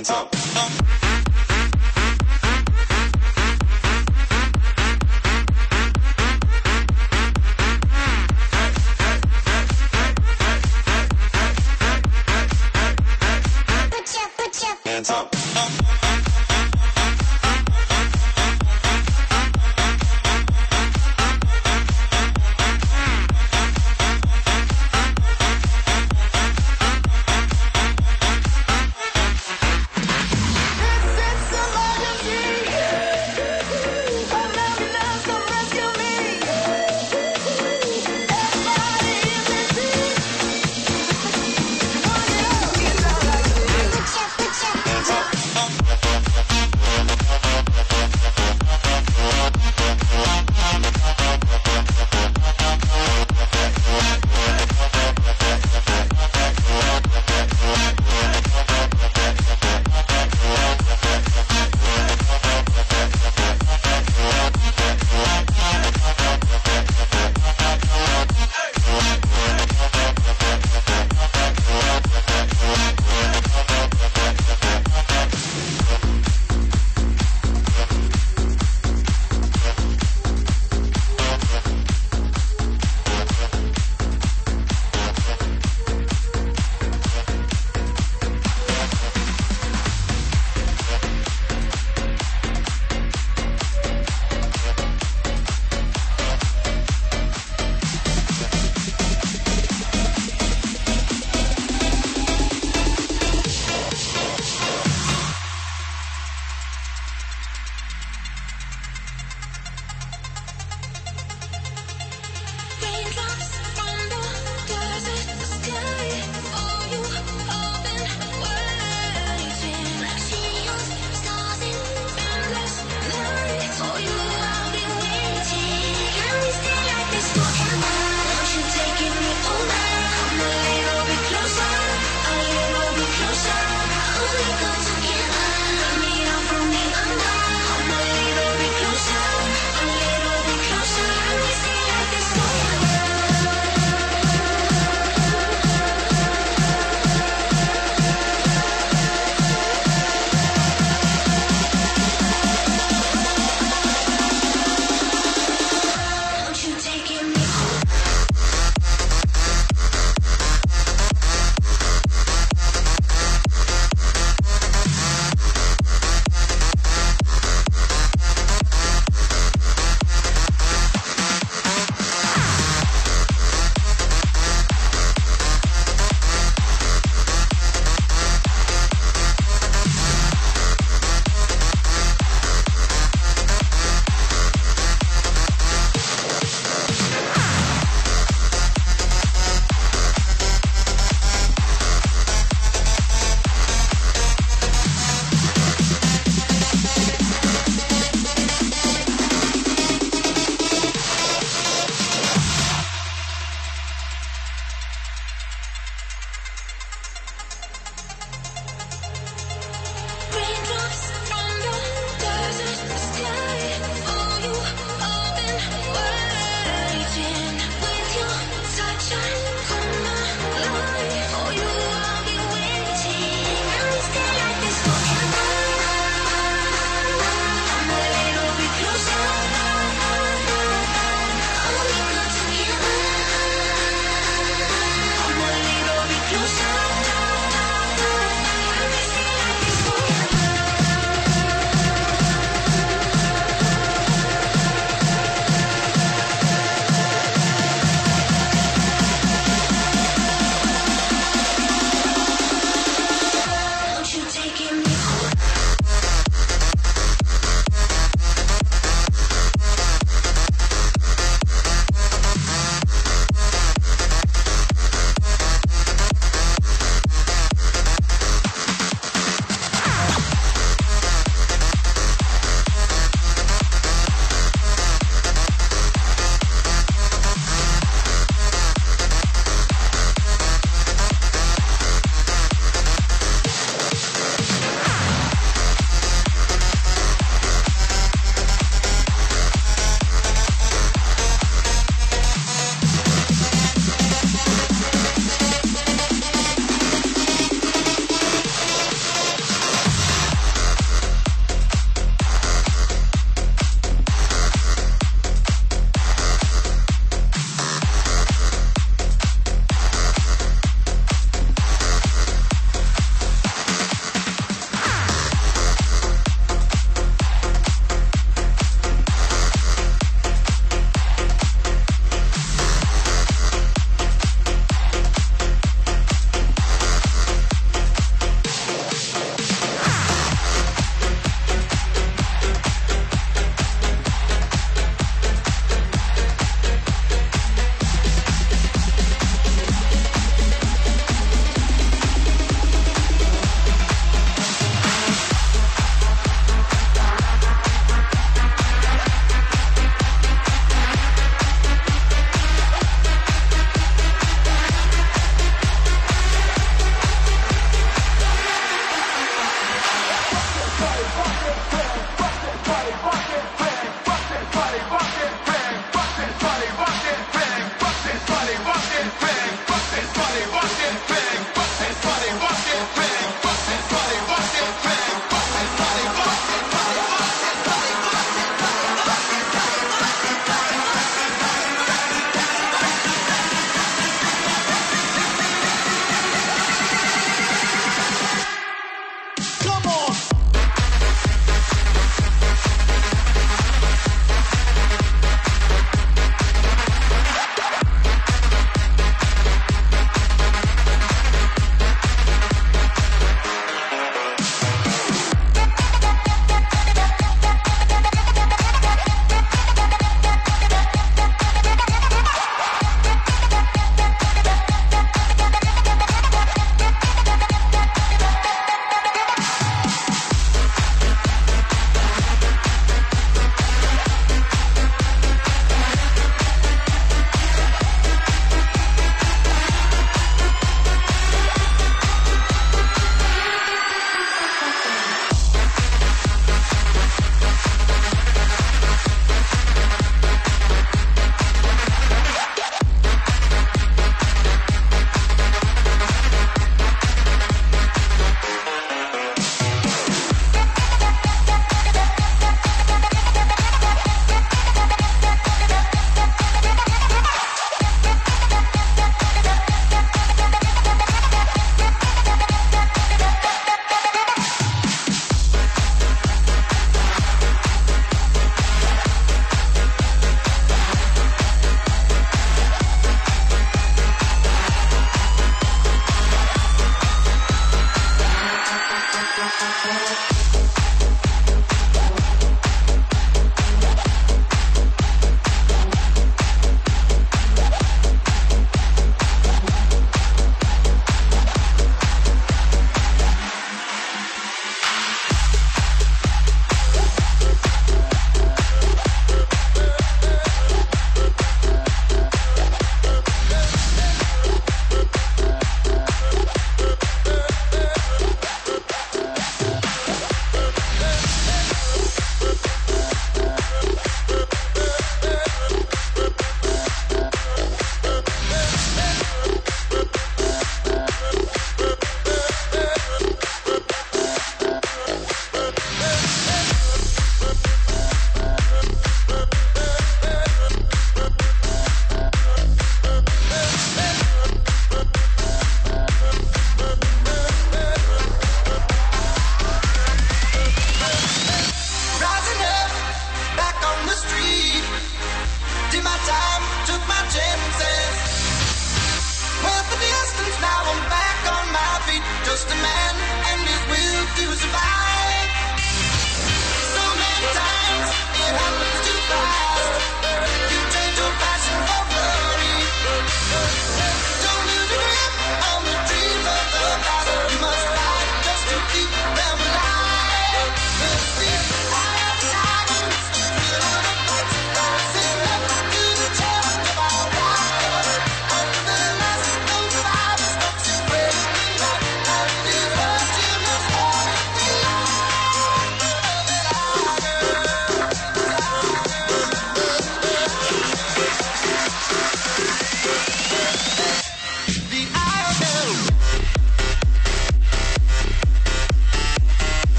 hands up.